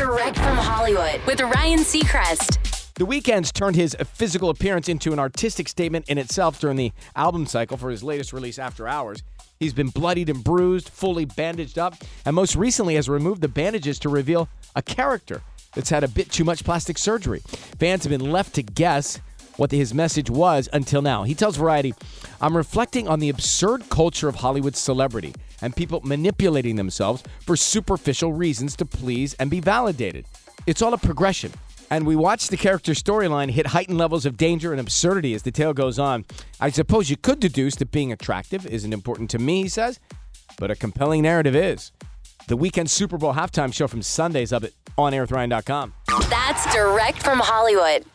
Direct from Hollywood with Ryan Seacrest. The Weeknd's turned his physical appearance into an artistic statement in itself during the album cycle for his latest release, After Hours. He's been bloodied and bruised, fully bandaged up, and most recently has removed the bandages to reveal a character that's had a bit too much plastic surgery. Fans have been left to guess what his message was until now. He tells Variety, I'm reflecting on the absurd culture of Hollywood celebrity and people manipulating themselves for superficial reasons to please and be validated. It's all a progression. And we watch the character storyline hit heightened levels of danger and absurdity as the tale goes on. I suppose you could deduce that being attractive isn't important to me, he says, but a compelling narrative is. The Weeknd Super Bowl halftime show from Sundays up at onairwithryan.com. That's direct from Hollywood.